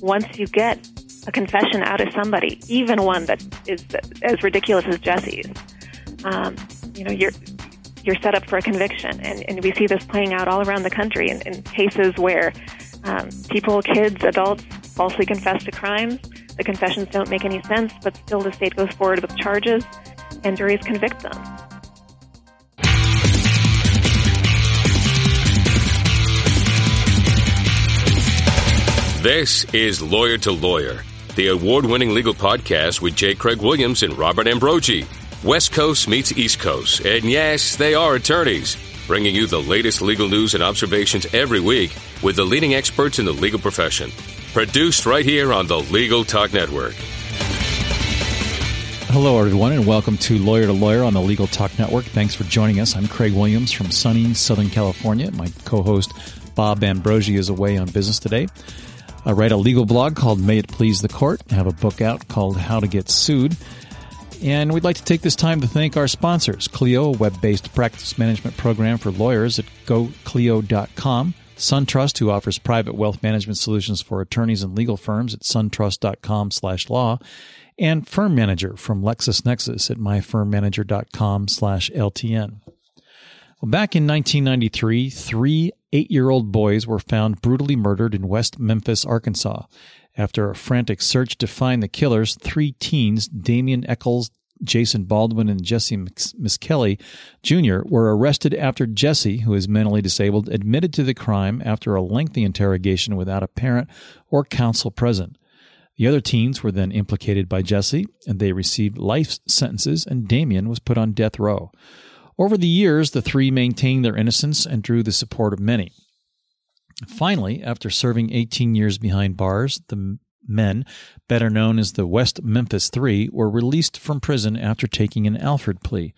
once you get a confession out of somebody, even one that is as ridiculous as Jesse's, um, you know, you're you're set up for a conviction, and, and we see this playing out all around the country in, in cases where um, people, kids, adults, falsely confess to crimes. The confessions don't make any sense, but still the state goes forward with charges, and juries convict them. This is Lawyer to Lawyer, the award winning legal podcast with J. Craig Williams and Robert Ambrogi. West Coast meets East Coast, and yes, they are attorneys, bringing you the latest legal news and observations every week with the leading experts in the legal profession. Produced right here on the Legal Talk Network. Hello, everyone, and welcome to Lawyer to Lawyer on the Legal Talk Network. Thanks for joining us. I'm Craig Williams from sunny Southern California. My co host, Bob Ambrogi, is away on business today. I write a legal blog called May It Please the Court. I have a book out called How to Get Sued. And we'd like to take this time to thank our sponsors Clio, a web based practice management program for lawyers at goclio.com. SunTrust, who offers private wealth management solutions for attorneys and legal firms at suntrust.com slash law, and Firm Manager from LexisNexis at myfirmmanager.com slash LTN. Well, back in 1993, three eight year old boys were found brutally murdered in West Memphis, Arkansas. After a frantic search to find the killers, three teens, Damien Echols, Jason Baldwin, and Jesse Misskelley Jr., were arrested after Jesse, who is mentally disabled, admitted to the crime after a lengthy interrogation without a parent or counsel present. The other teens were then implicated by Jesse, and they received life sentences, and Damien was put on death row. Over the years, the three maintained their innocence and drew the support of many. Finally, after serving 18 years behind bars, the men, better known as the West Memphis Three, were released from prison after taking an Alford plea.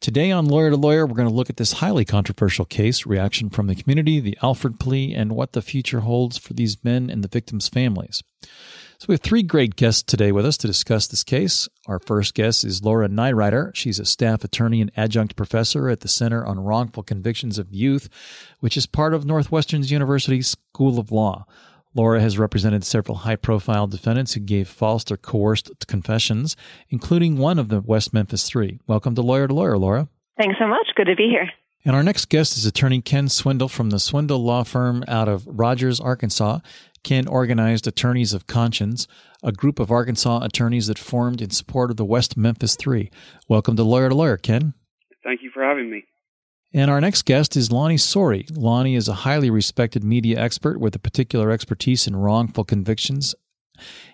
Today on Lawyer to Lawyer, we're going to look at this highly controversial case, reaction from the community, the Alford plea, and what the future holds for these men and the victims' families. So we have three great guests today with us to discuss this case. Our first guest is Laura Nirider. She's a staff attorney and adjunct professor at the Center on Wrongful Convictions of Youth, which is part of Northwestern University's School of Law. Laura has represented several high profile defendants who gave false or coerced confessions, including one of the West Memphis Three. Welcome to Lawyer to Lawyer, Laura. Thanks so much. Good to be here. And our next guest is attorney Ken Swindle from the Swindle Law Firm out of Rogers, Arkansas. Ken organized Attorneys of Conscience, a group of Arkansas attorneys that formed in support of the West Memphis Three. Welcome to Lawyer to Lawyer, Ken. Thank you for having me. And our next guest is Lonnie Soury. Lonnie is a highly respected media expert with a particular expertise in wrongful convictions.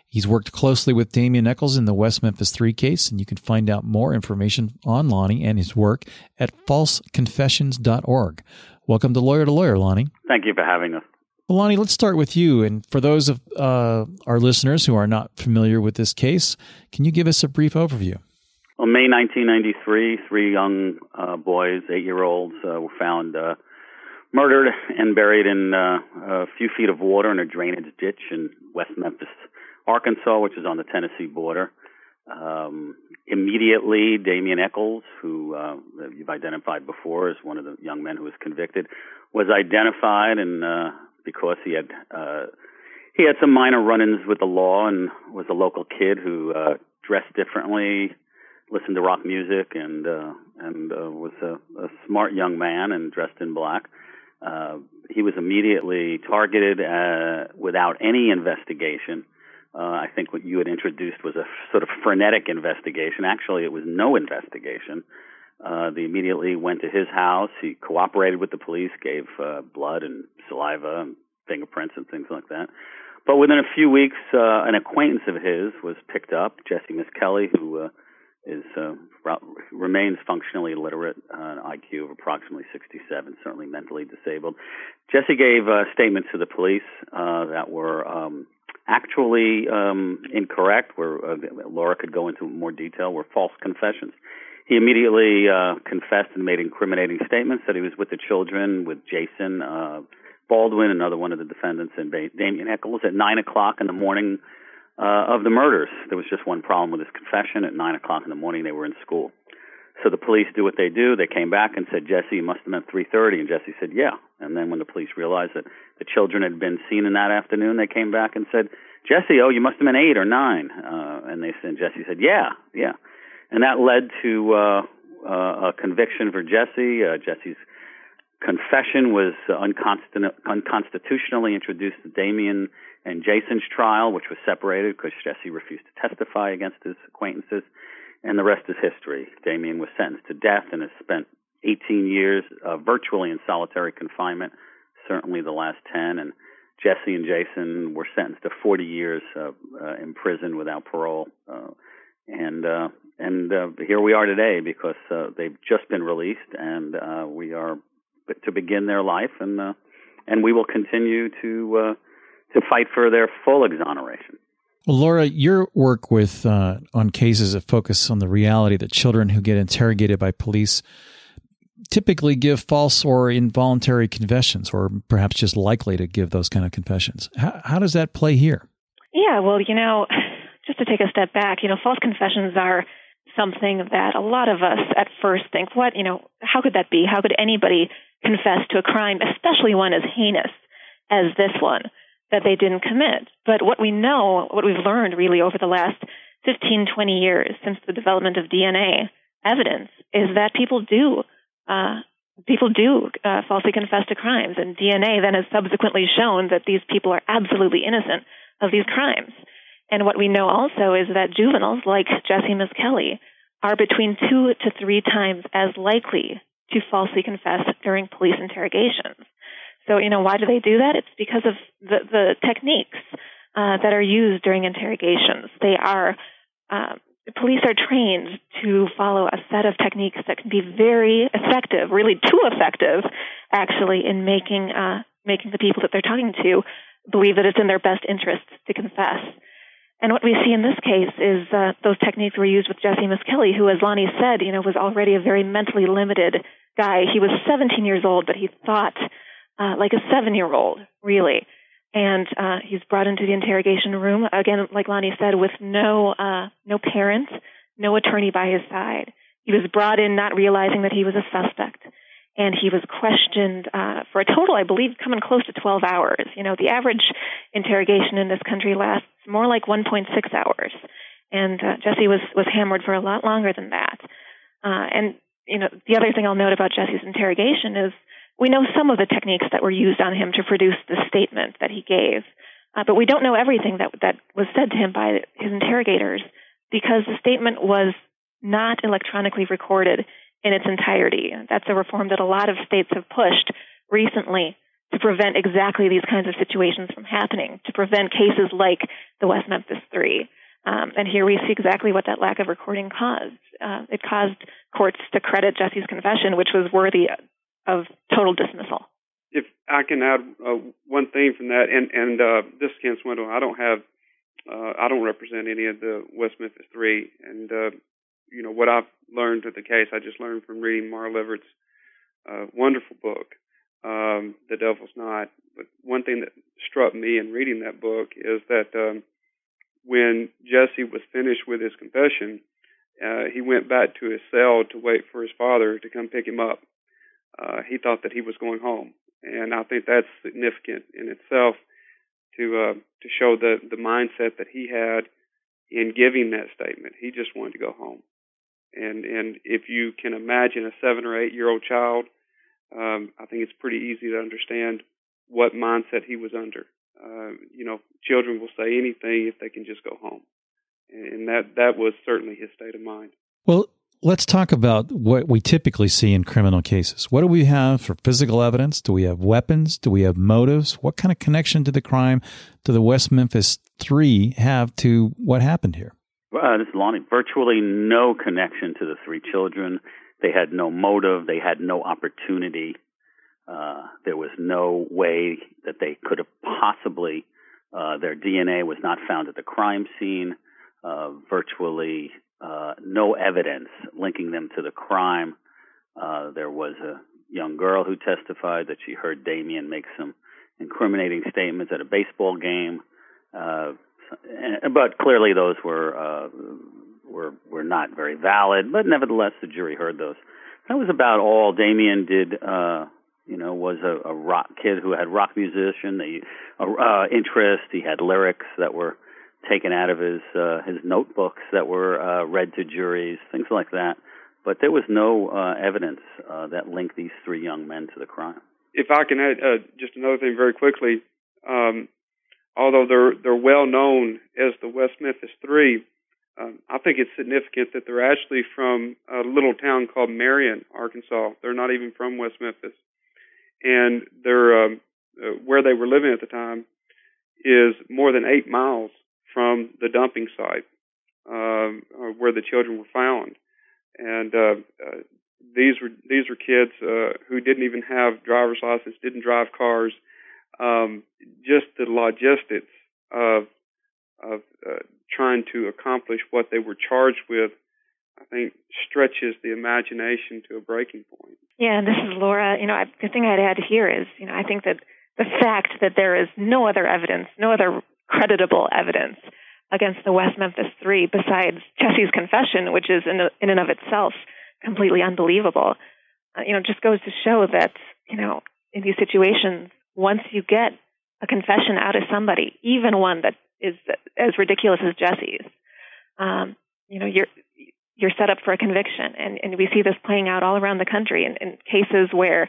He's worked closely with Damien Echols in the West Memphis 3 case, and you can find out more information on Lonnie and his work at falseconfessions.org. Welcome to Lawyer to Lawyer, Lonnie. Thank you for having us. Well, Lonnie, let's start with you. And for those of uh, our listeners who are not familiar with this case, can you give us a brief overview? Well, May 1993, three young uh, boys, eight year olds, uh, were found uh, murdered and buried in uh, a few feet of water in a drainage ditch in West Memphis, Arkansas, which is on the Tennessee border. Um, immediately, Damien Echols, who uh, you've identified before as one of the young men who was convicted, was identified and uh, because he had uh, he had some minor run-ins with the law and was a local kid who uh, dressed differently, listened to rock music, and uh, and uh, was a, a smart young man and dressed in black. Uh, he was immediately targeted uh, without any investigation. Uh, I think what you had introduced was a sort of frenetic investigation. Actually, it was no investigation. Uh, they immediately went to his house. He cooperated with the police, gave uh, blood and saliva, and fingerprints, and things like that. But within a few weeks, uh, an acquaintance of his was picked up, Jesse Misskelley, who uh, is uh, remains functionally illiterate, uh, an IQ of approximately 67, certainly mentally disabled. Jesse gave uh, statements to the police uh, that were um, actually um, incorrect. Where uh, Laura could go into more detail, were false confessions. He immediately uh, confessed and made incriminating statements that he was with the children, with Jason uh, Baldwin, another one of the defendants, and Damien Echols at nine o'clock in the morning uh, of the murders. There was just one problem with his confession. At nine o'clock in the morning, they were in school. So the police do what they do. They came back and said, Jesse, you must have meant 3.30. And Jesse said, yeah. And then when the police realized that the children had been seen in that afternoon, they came back and said, Jesse, oh, you must have been eight or nine. Uh, and they said, Jesse said, yeah, yeah. And that led to uh, uh, a conviction for Jesse. Uh, Jesse's confession was unconstitu- unconstitutionally introduced to Damien and Jason's trial, which was separated because Jesse refused to testify against his acquaintances. And the rest is history. Damien was sentenced to death and has spent 18 years uh, virtually in solitary confinement, certainly the last 10. And Jesse and Jason were sentenced to 40 years uh, uh, in prison without parole. Uh, and uh, and uh, here we are today because uh, they've just been released, and uh, we are to begin their life, and uh, and we will continue to uh, to fight for their full exoneration. Well, Laura, your work with uh, on cases that focus on the reality that children who get interrogated by police typically give false or involuntary confessions, or perhaps just likely to give those kind of confessions. How, how does that play here? Yeah, well, you know, just to take a step back, you know, false confessions are something that a lot of us at first think, what, you know, how could that be? How could anybody confess to a crime, especially one as heinous as this one, that they didn't commit? But what we know, what we've learned really over the last 15, 20 years since the development of DNA evidence is that people do, uh, people do uh, falsely confess to crimes, and DNA then has subsequently shown that these people are absolutely innocent of these crimes. And what we know also is that juveniles like Jesse Misskelley are between two to three times as likely to falsely confess during police interrogations. So, you know, why do they do that? It's because of the, the techniques uh, that are used during interrogations. They are, uh, police are trained to follow a set of techniques that can be very effective, really too effective, actually, in making, uh, making the people that they're talking to believe that it's in their best interest to confess. And what we see in this case is uh, those techniques were used with Jesse Misskelley, who, as Lonnie said, you know, was already a very mentally limited guy. He was 17 years old, but he thought uh, like a seven-year-old, really. And uh, he's brought into the interrogation room again, like Lonnie said, with no uh, no parent, no attorney by his side. He was brought in not realizing that he was a suspect and he was questioned uh, for a total, I believe, coming close to 12 hours. You know, the average interrogation in this country lasts more like 1.6 hours, and uh, Jesse was was hammered for a lot longer than that. Uh, and you know, the other thing I'll note about Jesse's interrogation is we know some of the techniques that were used on him to produce the statement that he gave, uh, but we don't know everything that that was said to him by his interrogators because the statement was not electronically recorded in its entirety. That's a reform that a lot of states have pushed recently to prevent exactly these kinds of situations from happening, to prevent cases like the West Memphis Three. Um, and here we see exactly what that lack of recording caused. Uh, it caused courts to credit Jesse's confession, which was worthy of total dismissal. If I can add uh, one thing from that, and and uh, this Ken Swindle, I don't have, uh, I don't represent any of the West Memphis Three, and uh, you know what I've learned of the case. I just learned from reading Mara Leveritt's uh, wonderful book, um, The Devil's Knot. But one thing that struck me in reading that book is that um, when Jesse was finished with his confession, uh, he went back to his cell to wait for his father to come pick him up. Uh, he thought that he was going home, and I think that's significant in itself to uh, to show the the mindset that he had in giving that statement. He just wanted to go home and and if you can imagine a seven or eight year old child, um, I think it's pretty easy to understand what mindset he was under. Uh, you know, children will say anything if they can just go home, and that that was certainly his state of mind. Well, let's talk about what we typically see in criminal cases. What do we have for physical evidence? Do we have weapons? Do we have motives? What kind of connection to the crime do the West Memphis Three have to what happened here? Uh, this is Lonnie. Virtually no connection to the three children. They had no motive. They had no opportunity. Uh, there was no way that they could have possibly. Uh, their DNA was not found at the crime scene. Uh, virtually uh, no evidence linking them to the crime. Uh, there was a young girl who testified that she heard Damien make some incriminating statements at a baseball game. Uh, but clearly those were uh, were were not very valid. But nevertheless, the jury heard those. That was about all. Damien did uh, you know, was a, a rock kid who had rock musician the uh, interest. He had lyrics that were taken out of his uh, his notebooks that were uh, read to juries, things like that. But there was no uh, evidence uh, that linked these three young men to the crime. If I can add uh, just another thing very quickly, um, although they're they're well known as the West Memphis Three, um, I think it's significant that they're actually from a little town called Marion, Arkansas. They're not even from West Memphis, and they're um, uh, where they were living at the time is more than eight miles from the dumping site um, uh, where the children were found. And uh, uh, these were these were kids uh, who didn't even have driver's license, didn't drive cars. Um, just the logistics of of uh, trying to accomplish what they were charged with, I think stretches the imagination to a breaking point. Yeah, and this is Laura. You know, I, the thing I'd add here is, you know, I think that the fact that there is no other evidence, no other creditable evidence against the West Memphis Three besides Jesse's confession, which is in, in and of itself completely unbelievable. Uh, you know, just goes to show that you know in these situations, once you get a confession out of somebody, even one that is as ridiculous as Jesse's, um, you know, you're you're set up for a conviction, and and we see this playing out all around the country in, in cases where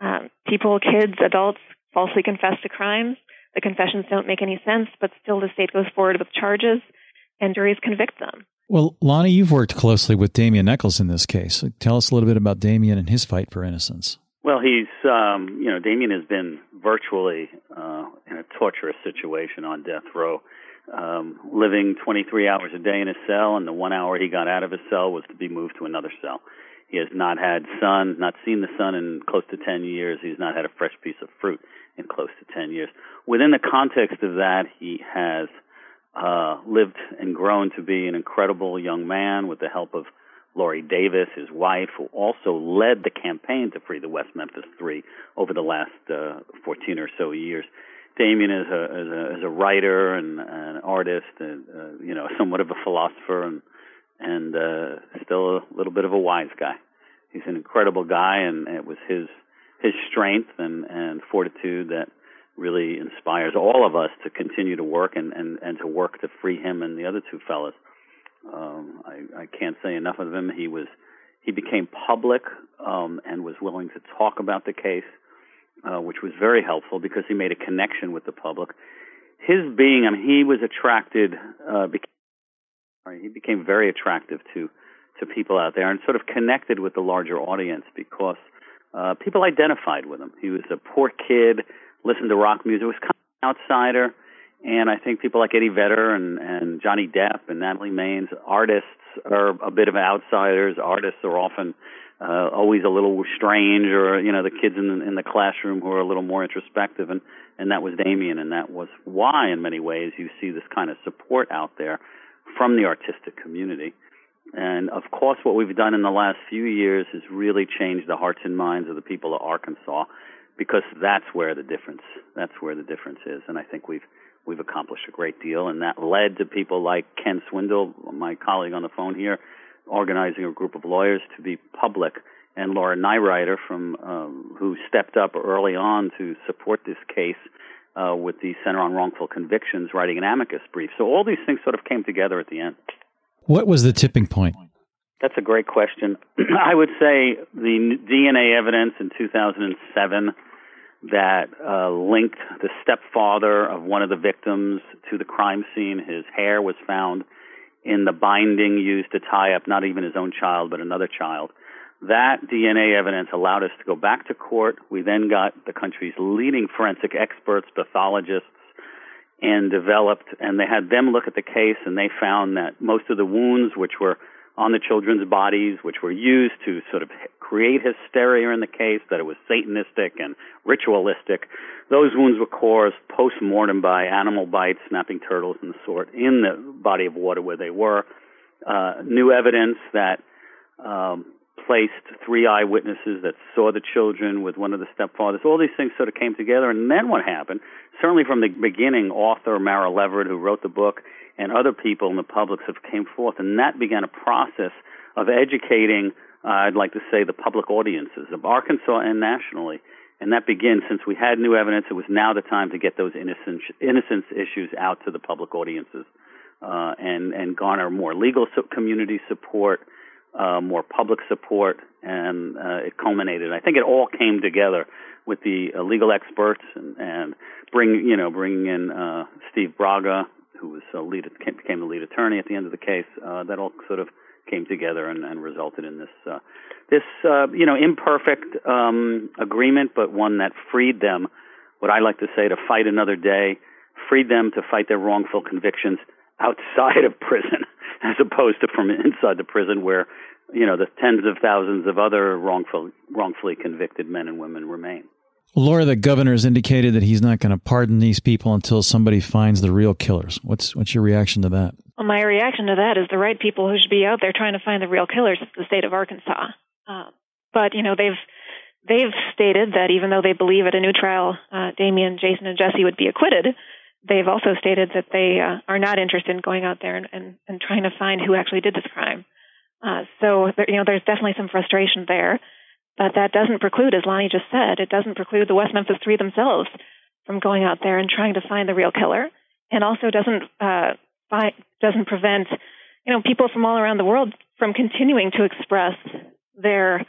um, people, kids, adults falsely confess to crimes the confessions don't make any sense, but still the state goes forward with charges and juries convict them. Well, Lonnie, you've worked closely with Damien Echols in this case. Tell us a little bit about Damien and his fight for innocence. Well, he's, um, you know, Damien has been virtually uh, in a torturous situation on death row, um, living 23 hours a day in a cell, and the one hour he got out of his cell was to be moved to another cell. He has not had sun, not seen the sun in close to 10 years. He's not had a fresh piece of fruit in close to 10 years. Within the context of that, he has uh, lived and grown to be an incredible young man with the help of Lorri Davis, his wife, who also led the campaign to free the West Memphis Three over the last uh, 14 or so years. Damien is a is a, is a writer and an artist, and uh, you know, somewhat of a philosopher, and and uh, still a little bit of a wise guy. He's an incredible guy, and it was his his strength and, and fortitude that really inspires all of us to continue to work and, and, and to work to free him and the other two fellas. Um, I, I can't say enough of him. He was he became public um, and was willing to talk about the case, uh, which was very helpful because he made a connection with the public. His being, I mean, he was attracted. Uh, became, he became very attractive to to people out there and sort of connected with the larger audience because uh, people identified with him. He was a poor kid, listened to rock music, was kind of an outsider, and I think people like Eddie Vedder and, and Johnny Depp and Natalie Maines, artists are a bit of outsiders. Artists are often uh, always a little strange, or you know, the kids in the, in the classroom who are a little more introspective, and and that was Damien, and that was why, in many ways, you see this kind of support out there from the artistic community. And of course, what we've done in the last few years has really changed the hearts and minds of the people of Arkansas, because that's where the difference that's where the difference is. And I think we've we've accomplished a great deal, and that led to people like Ken Swindle, my colleague on the phone here, organizing a group of lawyers to be public, and Laura Nirider from um, who stepped up early on to support this case. Uh, with the Center on Wrongful Convictions, writing an amicus brief. So all these things sort of came together at the end. What was the tipping point? That's a great question. I would say the DNA evidence in 2007 that uh, linked the stepfather of one of the victims to the crime scene. His hair was found in the binding used to tie up not even his own child, but another child. That DNA evidence allowed us to go back to court. We then got the country's leading forensic experts, pathologists, and developed, and they had them look at the case, and they found that most of the wounds, which were on the children's bodies, which were used to sort of create hysteria in the case, that it was satanistic and ritualistic, those wounds were caused post mortem by animal bites, snapping turtles, and the sort in the body of water where they were. Uh, new evidence that um, placed three eyewitnesses that saw the children with one of the stepfathers. All these things sort of came together, and then what happened? Certainly from the beginning, author Mara Leveritt, who wrote the book, and other people in the public have came forth, and that began a process of educating. Uh, I'd like to say the public audiences of Arkansas and nationally and that begins since we had new evidence. It was now the time to get those innocence innocence issues out to the public audiences, uh, and and garner more legal community support, uh, more public support, and uh, it culminated. I think it all came together with the uh, legal experts and, and bring you know bringing in uh, Steve Braga, who was uh, lead became the lead attorney at the end of the case. Uh, that all sort of came together and, and resulted in this uh, this uh, you know imperfect um, agreement, but one that freed them. What I like to say to fight another day, freed them to fight their wrongful convictions outside of prison, as opposed to from inside the prison where you know the tens of thousands of other wrongful, wrongfully convicted men and women remain. Laura, the governor has indicated that he's not going to pardon these people until somebody finds the real killers. What's what's your reaction to that? Well, my reaction to that is the right people who should be out there trying to find the real killers is the state of Arkansas. Uh, but you know they've they've stated that even though they believe at a new trial uh, Damien, Jason, and Jesse would be acquitted, they've also stated that they uh, are not interested in going out there and, and, and trying to find who actually did this crime. Uh, so there, you know there's definitely some frustration there. But that doesn't preclude, as Lonnie just said, it doesn't preclude the West Memphis Three themselves from going out there and trying to find the real killer, and also doesn't uh, doesn't prevent you know people from all around the world from continuing to express their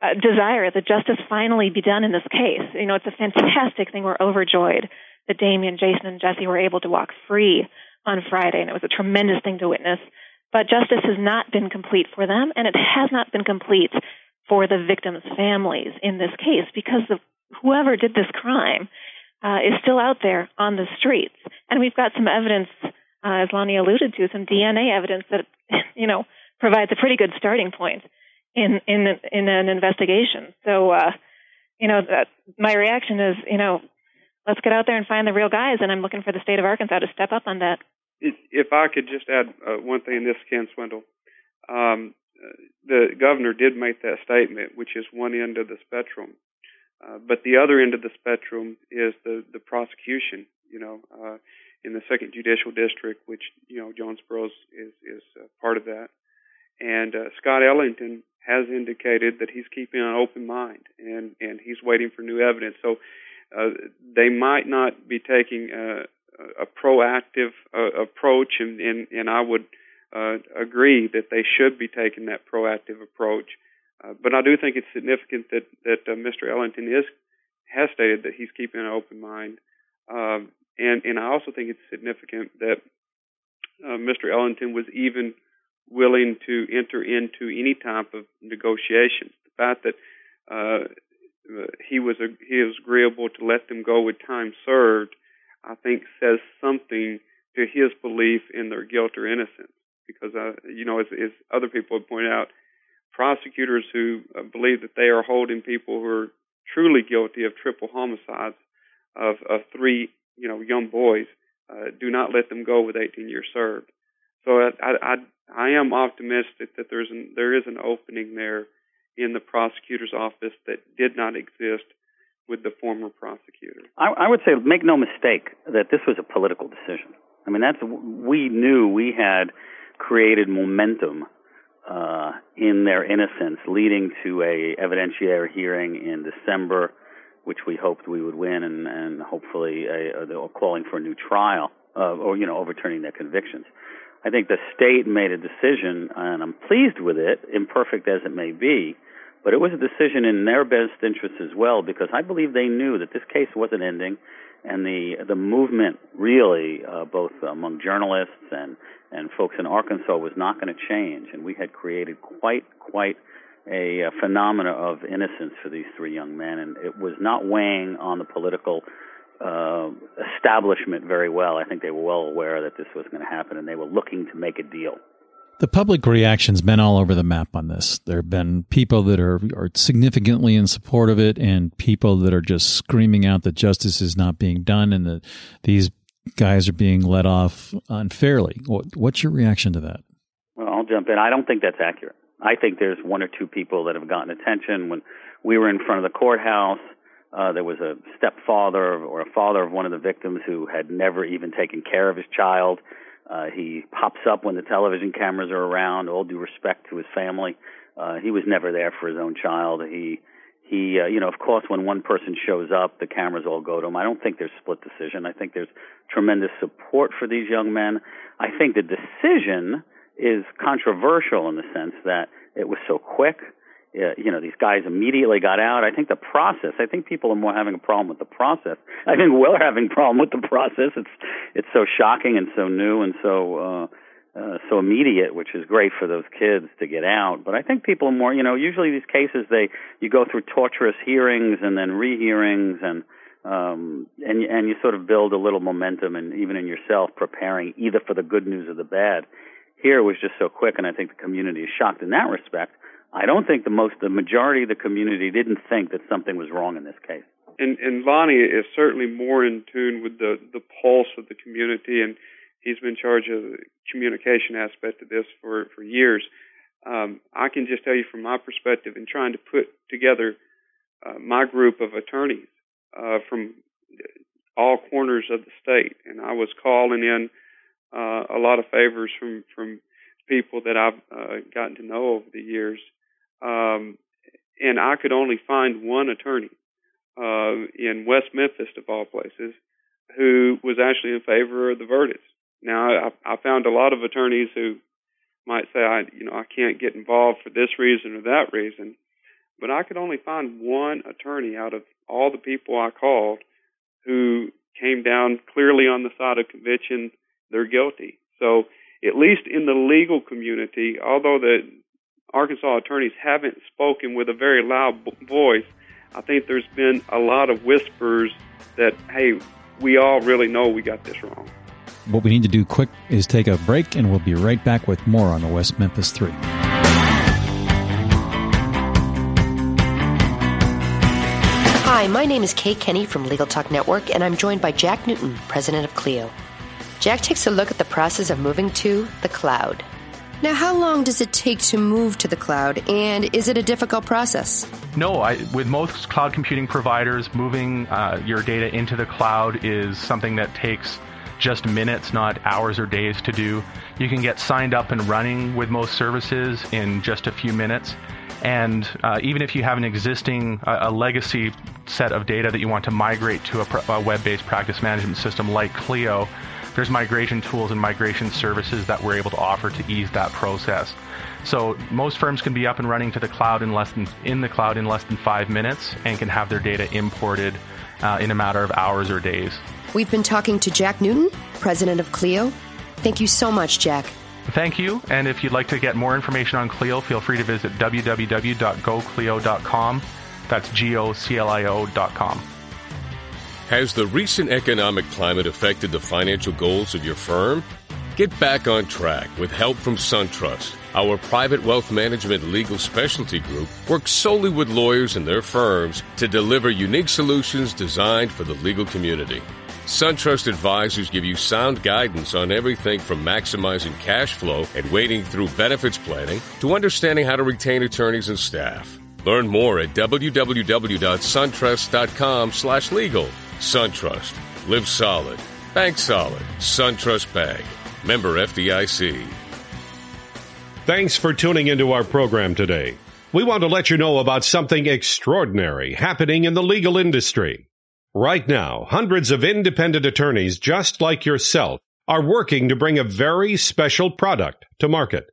uh, desire that justice finally be done in this case. You know, it's a fantastic thing. We're overjoyed that Damien, Jason, and Jesse were able to walk free on Friday, and it was a tremendous thing to witness. But justice has not been complete for them, and it has not been complete for the victims' families in this case because the, whoever did this crime uh, is still out there on the streets. And we've got some evidence, uh, as Lonnie alluded to, some DNA evidence that, you know, provides a pretty good starting point in in in an investigation. So, uh, you know, that, my reaction is, you know, let's get out there and find the real guys. And I'm looking for the state of Arkansas to step up on that. If I could just add uh, one thing, this Ken Swindle. Um, the governor did make that statement, which is one end of the spectrum. Uh, but the other end of the spectrum is the the prosecution. You know, uh, in the second judicial district, which you know Jonesboro is is uh, part of that, and uh, Scott Ellington has indicated that he's keeping an open mind and and he's waiting for new evidence. So uh, they might not be taking a, a proactive uh, approach, and, and and I would uh, agree that they should be taking that proactive approach. Uh, but I do think it's significant that that uh, Mr. Ellington is has stated that he's keeping an open mind, um, and and I also think it's significant that uh, Mr. Ellington was even willing to enter into any type of negotiations. The fact that uh, he was a, he was agreeable to let them go with time served, I think says something to his belief in their guilt or innocence because, uh, you know, as, as other people have pointed out, prosecutors who uh, believe that they are holding people who are truly guilty of triple homicides of, of three, you know, young boys, uh, do not let them go with 18 years served. So I, I, I am optimistic that there's an, there is an opening there in the prosecutor's office that did not exist with the former prosecutor. I, I would say, make no mistake that this was a political decision. I mean, that's we knew we had created momentum uh, in their innocence, leading to a evidentiary hearing in December, which we hoped we would win, and, and hopefully a, a, calling for a new trial, uh, or you know, overturning their convictions. I think the state made a decision, and I'm pleased with it, imperfect as it may be, but it was a decision in their best interest as well, because I believe they knew that this case wasn't ending and the the movement really, uh, both among journalists and and folks in Arkansas, was not going to change, and we had created quite quite a, a phenomena of innocence for these three young men, and it was not weighing on the political uh, establishment very well. I think they were well aware that this was going to happen, and they were looking to make a deal. The public reaction's been all over the map on this. There have been people that are, are significantly in support of it and people that are just screaming out that justice is not being done and that these guys are being let off unfairly. What, what's your reaction to that? Well, I'll jump in. I don't think that's accurate. I think there's one or two people that have gotten attention. When we were in front of the courthouse, uh, there was a stepfather or a father of one of the victims who had never even taken care of his child uh, he pops up when the television cameras are around. All due respect to his family, uh, he was never there for his own child. He he, uh, you know, of course, when one person shows up, the cameras all go to him. I don't think there's split decision. I think there's tremendous support for these young men. I think the decision is controversial in the sense that it was so quick. Uh, you know, these guys immediately got out. I think the process. I think people are more having a problem with the process. I think we're having a problem with the process. It's it's so shocking and so new and so. Uh, uh, so immediate, which is great for those kids to get out. But I think people are more, you know, usually these cases they you go through torturous hearings and then rehearings and um and and you sort of build a little momentum and even in yourself preparing either for the good news or the bad. Here was just so quick and I think the community is shocked in that respect. I don't think the most the majority of the community didn't think that something was wrong in this case. And and Lonnie is certainly more in tune with the the pulse of the community and he's been charged of the communication aspect of this for for years. Um, I can just tell you from my perspective in trying to put together uh, my group of attorneys uh, from all corners of the state, and I was calling in uh, a lot of favors from from people that I've uh, gotten to know over the years, um, and I could only find one attorney uh, in West Memphis, of all places, who was actually in favor of the verdict. Now, I, I found a lot of attorneys who might say, I, you know, I can't get involved for this reason or that reason, but I could only find one attorney out of all the people I called who came down clearly on the side of conviction. They're guilty. So, at least in the legal community, although the Arkansas attorneys haven't spoken with a very loud voice, I think there's been a lot of whispers that, hey, we all really know we got this wrong. What we need to do quick is take a break, and we'll be right back with more on the West Memphis 3. Hi, my name is Kay Kenny from Legal Talk Network, and I'm joined by Jack Newton, president of Clio. Jack takes a look at the process of moving to the cloud. Now, how long does it take to move to the cloud, and is it a difficult process? No, I, with most cloud computing providers, moving uh, your data into the cloud is something that takes just minutes, not hours or days to do. You can get signed up and running with most services in just a few minutes. And uh, even if you have an existing, uh, a legacy set of data that you want to migrate to a, a web based practice management system like Clio, there's migration tools and migration services that we're able to offer to ease that process. So most firms can be up and running to the cloud in less than in the cloud in less than five minutes and can have their data imported uh, in a matter of hours or days. We've been talking to Jack Newton, president of Clio. Thank you so much, Jack. Thank you. And if you'd like to get more information on Clio, feel free to visit www.goclio.com. That's G O C L I O.com. Has the recent economic climate affected the financial goals of your firm? Get back on track with help from SunTrust. Our private wealth management legal specialty group works solely with lawyers and their firms to deliver unique solutions designed for the legal community. SunTrust advisors give you sound guidance on everything from maximizing cash flow and wading through benefits planning to understanding how to retain attorneys and staff. Learn more at www.suntrust.com/legal. SunTrust. Live solid. Bank solid. SunTrust Bank. Member FDIC. Thanks for tuning into our program today. We want to let you know about something extraordinary happening in the legal industry. Right now, hundreds of independent attorneys just like yourself are working to bring a very special product to market.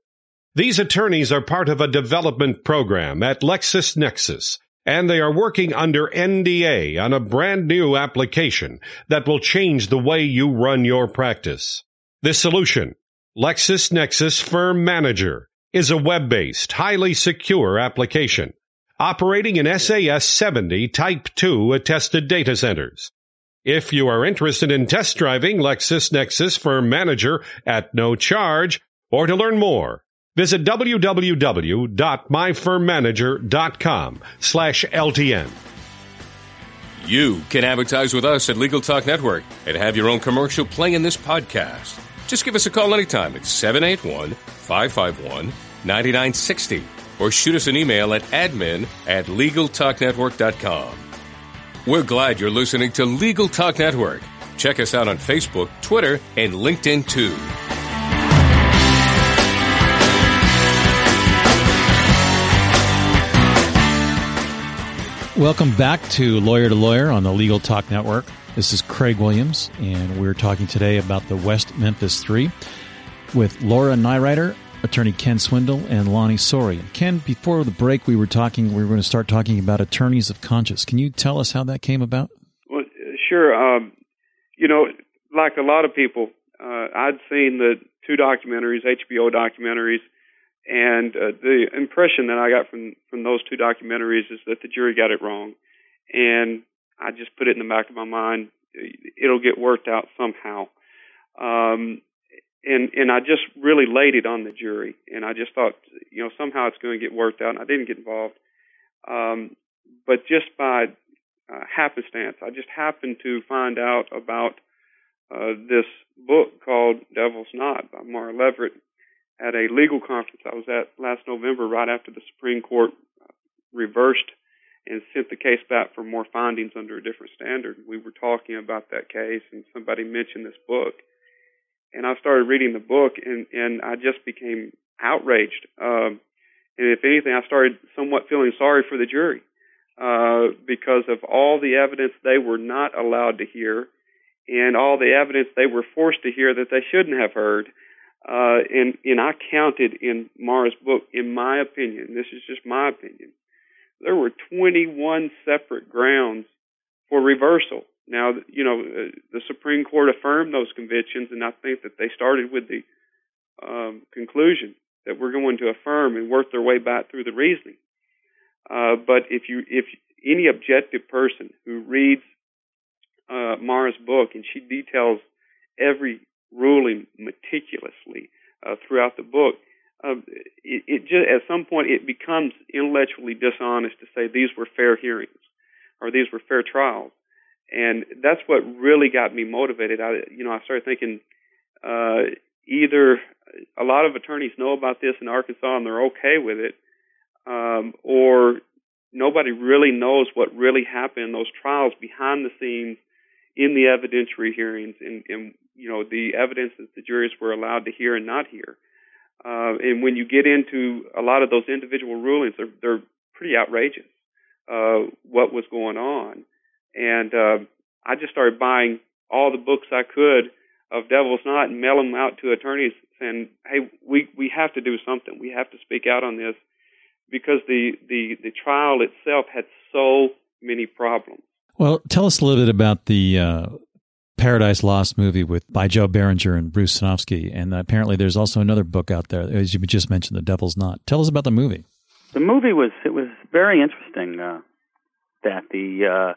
These attorneys are part of a development program at LexisNexis, and they are working under NDA on a brand new application that will change the way you run your practice. This solution, LexisNexis Firm Manager, is a web-based, highly secure application operating in SAS 70 Type 2 attested data centers. If you are interested in test driving LexisNexis Firm Manager at no charge, or to learn more, visit www.myfirmmanager.com slash LTN. You can advertise with us at Legal Talk Network and have your own commercial play in this podcast. Just give us a call anytime at 781 551 9960 or shoot us an email at admin at LegalTalkNetwork.com. We're glad you're listening to Legal Talk Network. Check us out on Facebook, Twitter, and LinkedIn too. Welcome back to Lawyer to Lawyer on the Legal Talk Network. This is Craig Williams, and we're talking today about the West Memphis Three with Laura Nirider, attorney Ken Swindle, and Lonnie Soury. Ken, before the break, we were talking. We were going to start talking about attorneys of conscience. Can you tell us how that came about? Well, sure. Um, you know, like a lot of people, uh, I'd seen the two documentaries, HBO documentaries, and uh, the impression that I got from from those two documentaries is that the jury got it wrong, and I just put it in the back of my mind. It'll get worked out somehow, um, and and I just really laid it on the jury, and I just thought, you know, somehow it's going to get worked out, and I didn't get involved. Um, but just by uh, happenstance, I just happened to find out about uh, this book called Devil's Knot by Mara Leveritt at a legal conference I was at last November, right after the Supreme Court reversed and sent the case back for more findings under a different standard. We were talking about that case, and somebody mentioned this book, and I started reading the book, and and I just became outraged. Um, and if anything, I started somewhat feeling sorry for the jury uh, because of all the evidence they were not allowed to hear, and all the evidence they were forced to hear that they shouldn't have heard uh, and and I counted in Mara's book, in my opinion, this is just my opinion, there were 21 separate grounds for reversal. Now, you know, uh, the Supreme Court affirmed those convictions, and I think that they started with the um, conclusion that we're going to affirm and work their way back through the reasoning. Uh, but if you, if any objective person who reads uh, Mara's book and she details every ruling meticulously uh, throughout the book, uh, it, it just at some point it becomes intellectually dishonest to say these were fair hearings or these were fair trials, and that's what really got me motivated. I, you know, I started thinking uh, either a lot of attorneys know about this in Arkansas and they're okay with it, um, or nobody really knows what really happened in those trials behind the scenes in the evidentiary hearings and, and you know the evidence that the juries were allowed to hear and not hear. Uh, and when you get into a lot of those individual rulings, they're, they're pretty outrageous. Uh, what was going on, and uh, I just started buying all the books I could of Devil's Knot and mail them out to attorneys, saying, "Hey, we we have to do something. We have to speak out on this." Because the, the, the trial itself had so many problems. Well, tell us a little bit about the uh, Paradise Lost movie with by Joe Berlinger and Bruce Sinofsky, and apparently there's also another book out there, as you just mentioned, The Devil's Knot. Tell us about the movie. The movie was it was very interesting uh, that the uh,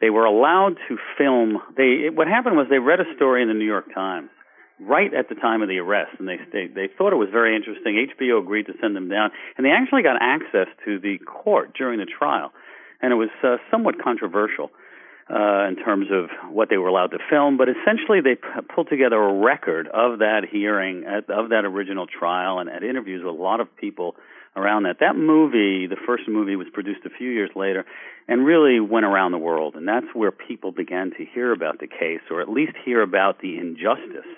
they were allowed to film. They what happened was they read a story in the New York Times right at the time of the arrest, and they they, they thought it was very interesting. HBO agreed to send them down, and they actually got access to the court during the trial and it was uh, somewhat controversial uh, in terms of what they were allowed to film. But essentially, they p- pulled together a record of that hearing, at, of that original trial, and had interviews with a lot of people around that. That movie, the first movie, was produced a few years later, and really went around the world. And that's where people began to hear about the case, or at least hear about the injustice.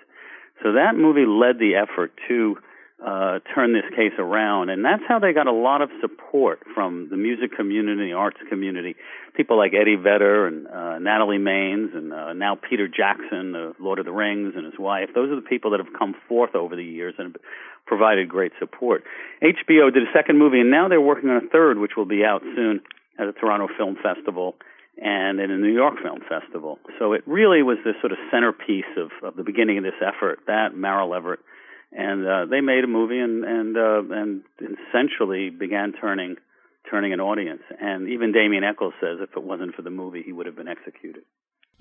So that movie led the effort to uh, turn this case around. And that's how they got a lot of support from the music community, the arts community. People like Eddie Vedder and uh, Natalie Maines and uh, now Peter Jackson the Lord of the Rings and his wife. Those are the people that have come forth over the years and have provided great support. HBO did a second movie, and now they're working on a third, which will be out soon at the Toronto Film Festival and in the New York Film Festival. So it really was this sort of centerpiece of, of the beginning of this effort. That Mara Leveritt and uh, they made a movie and and uh, and essentially began turning turning an audience. And even Damien Echols says if it wasn't for the movie, he would have been executed.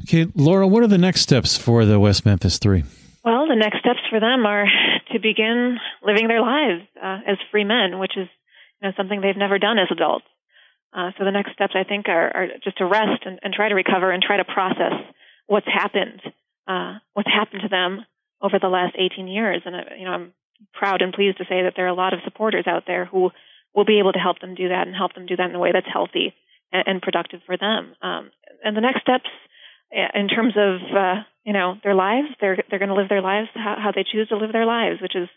Okay, Laura, what are the next steps for the West Memphis Three? Well, the next steps for them are to begin living their lives uh, as free men, which is you know, something they've never done as adults. Uh, so the next steps, I think, are, are just to rest and, and, try to recover and try to process what's happened, uh, what's happened to them, over the last 18 years. And, uh, you know, I'm proud and pleased to say that there are a lot of supporters out there who will be able to help them do that and help them do that in a way that's healthy and, and productive for them. Um, and the next steps in terms of, uh, you know, their lives, they're, they're going to live their lives how, how they choose to live their lives, which is,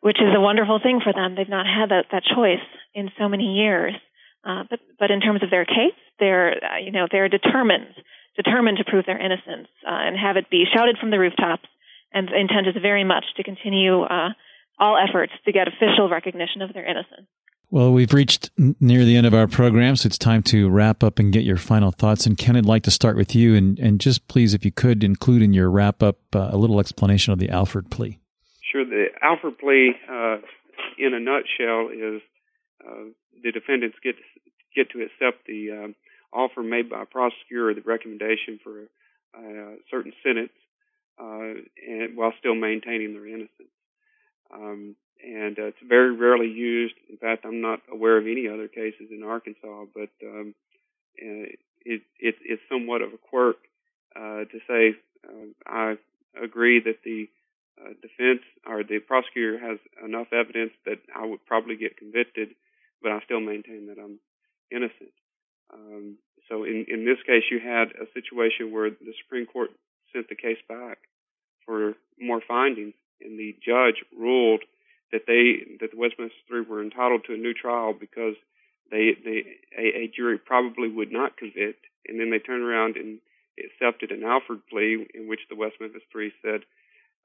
which is a wonderful thing for them. They've not had that, that choice in so many years. Uh, but but in terms of their case, they're uh, you know they're determined determined to prove their innocence uh, and have it be shouted from the rooftops. And the intent is very much to continue uh, all efforts to get official recognition of their innocence. Well, we've reached near the end of our program, so it's time to wrap up and get your final thoughts. And Ken, I'd like to start with you, and, and just please, if you could, include in your wrap up uh, a little explanation of the Alford plea. Sure. The Alford plea, uh, in a nutshell, is uh, the defendants get to, get to accept the um, offer made by a prosecutor or the recommendation for a, certain sentence, and while still maintaining their innocence. Um, and uh, it's very rarely used. In fact, I'm not aware of any other cases in Arkansas, but um, it, it, it's somewhat of a quirk uh, to say uh, I agree that the uh, defense or the prosecutor has enough evidence that I would probably get convicted, but I still maintain that I'm innocent. Um, so in, in this case, you had a situation where the Supreme Court sent the case back for more findings, and the judge ruled that they that the West Memphis Three were entitled to a new trial because they they a, a jury probably would not convict, and then they turned around and accepted an Alford plea in which the West Memphis Three said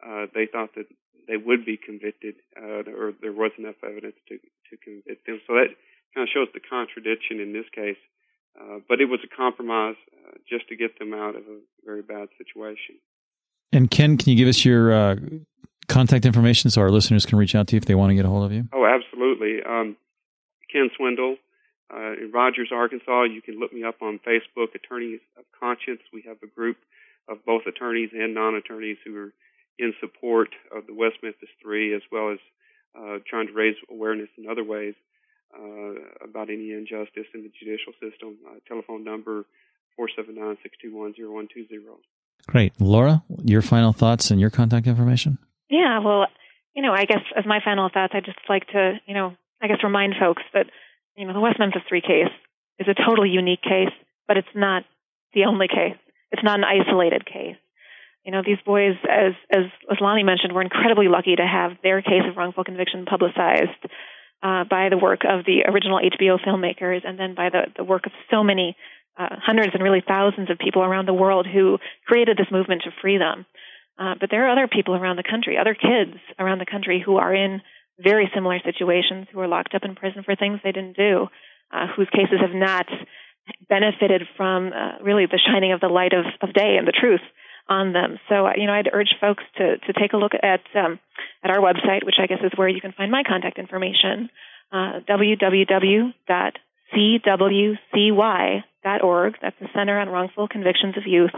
uh, they thought that they would be convicted, uh, or there was enough evidence to to convict them. So that kind of shows the contradiction in this case. Uh, but it was a compromise uh, just to get them out of a very bad situation. And Ken, can you give us your uh, contact information so our listeners can reach out to you if they want to get a hold of you? Oh, absolutely. Um, Ken Swindle uh, in Rogers, Arkansas. You can look me up on Facebook, Attorneys of Conscience. We have a group of both attorneys and non-attorneys who are in support of the West Memphis Three, as well as uh, trying to raise awareness in other ways uh, about any injustice in the judicial system. Uh, telephone number 479 621 0120. Great. Laura, your final thoughts and your contact information? Yeah, well, you know, I guess as my final thoughts, I'd just like to, you know, I guess remind folks that, you know, the West Memphis 3 case is a totally unique case, but it's not the only case. It's not an isolated case. You know, these boys, as as, as Lonnie mentioned, were incredibly lucky to have their case of wrongful conviction publicized uh, by the work of the original HBO filmmakers and then by the, the work of so many uh, hundreds and really thousands of people around the world who created this movement to free them. Uh, but there are other people around the country, other kids around the country who are in very similar situations, who are locked up in prison for things they didn't do, uh, whose cases have not benefited from uh, really the shining of the light of, of day and the truth on them. So, uh, you know, I'd urge folks to, to take a look at um, at our website, which I guess is where you can find my contact information, uh, www.cwcy.org. That's the Center on Wrongful Convictions of Youth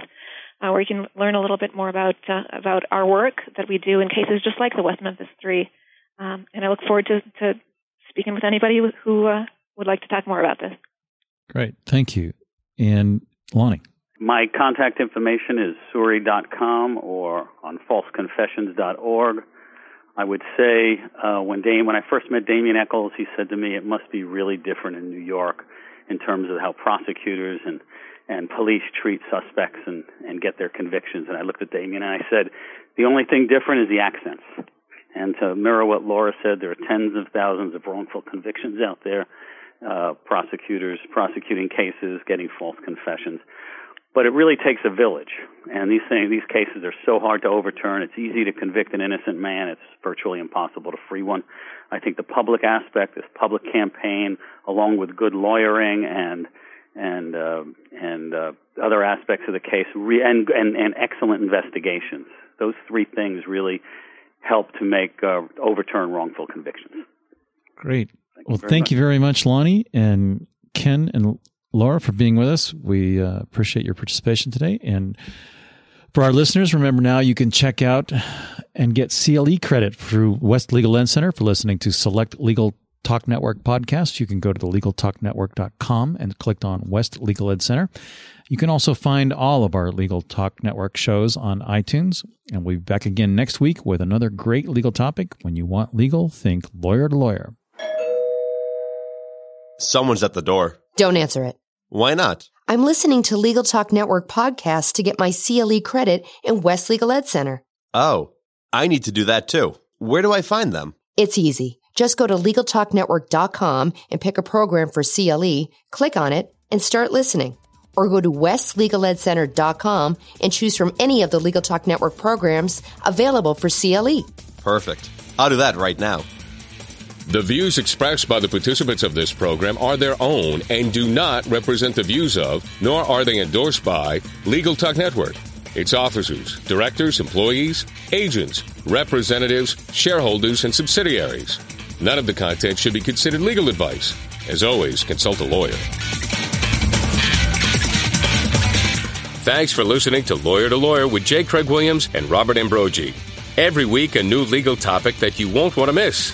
uh, where you can learn a little bit more about uh, about our work that we do in cases just like the West Memphis Three. Um, and I look forward to, to speaking with anybody who uh, would like to talk more about this. Great, thank you. And Lonnie. My contact information is soury.com or on falseconfessions.org. I would say uh, when Dame, when I first met Damien Echols, he said to me, "It must be really different in New York in terms of how prosecutors and and police treat suspects and, and get their convictions. And I looked at Damien and I said, the only thing different is the accents. And to mirror what Laura said, there are tens of thousands of wrongful convictions out there, uh, prosecutors prosecuting cases, getting false confessions. But it really takes a village, and these things, these cases are so hard to overturn. It's easy to convict an innocent man; it's virtually impossible to free one. I think the public aspect, this public campaign, along with good lawyering and and uh, and uh, other aspects of the case, re- and, and and excellent investigations. Those three things really help to make uh, overturn wrongful convictions. Great. Thank well, you thank much. you very much, Lonnie and Ken and Laura, for being with us. We uh, appreciate your participation today. And for our listeners, remember now you can check out and get CLE credit through West Legal Ed Center for listening to select legal Talk Network podcast, you can go to the legaltalknetwork.com and click on West Legal Ed Center. You can also find all of our Legal Talk Network shows on iTunes. And we'll be back again next week with another great legal topic. When you want legal, think lawyer to lawyer. Someone's at the door. Don't answer it. Why not? I'm listening to Legal Talk Network podcast to get my CLE credit in West Legal Ed Center. Oh, I need to do that too. Where do I find them? It's easy. Just go to LegalTalkNetwork.com and pick a program for CLE, click on it, and start listening. Or go to WestLegalEdCenter.com and choose from any of the Legal Talk Network programs available for CLE. Perfect. I'll do that right now. The views expressed by the participants of this program are their own and do not represent the views of, nor are they endorsed by, Legal Talk Network, its officers, directors, employees, agents, representatives, shareholders, and subsidiaries. None of the content should be considered legal advice. As always, consult a lawyer. Thanks for listening to Lawyer to Lawyer with J. Craig Williams and Robert Ambrogi. Every week, a new legal topic that you won't want to miss.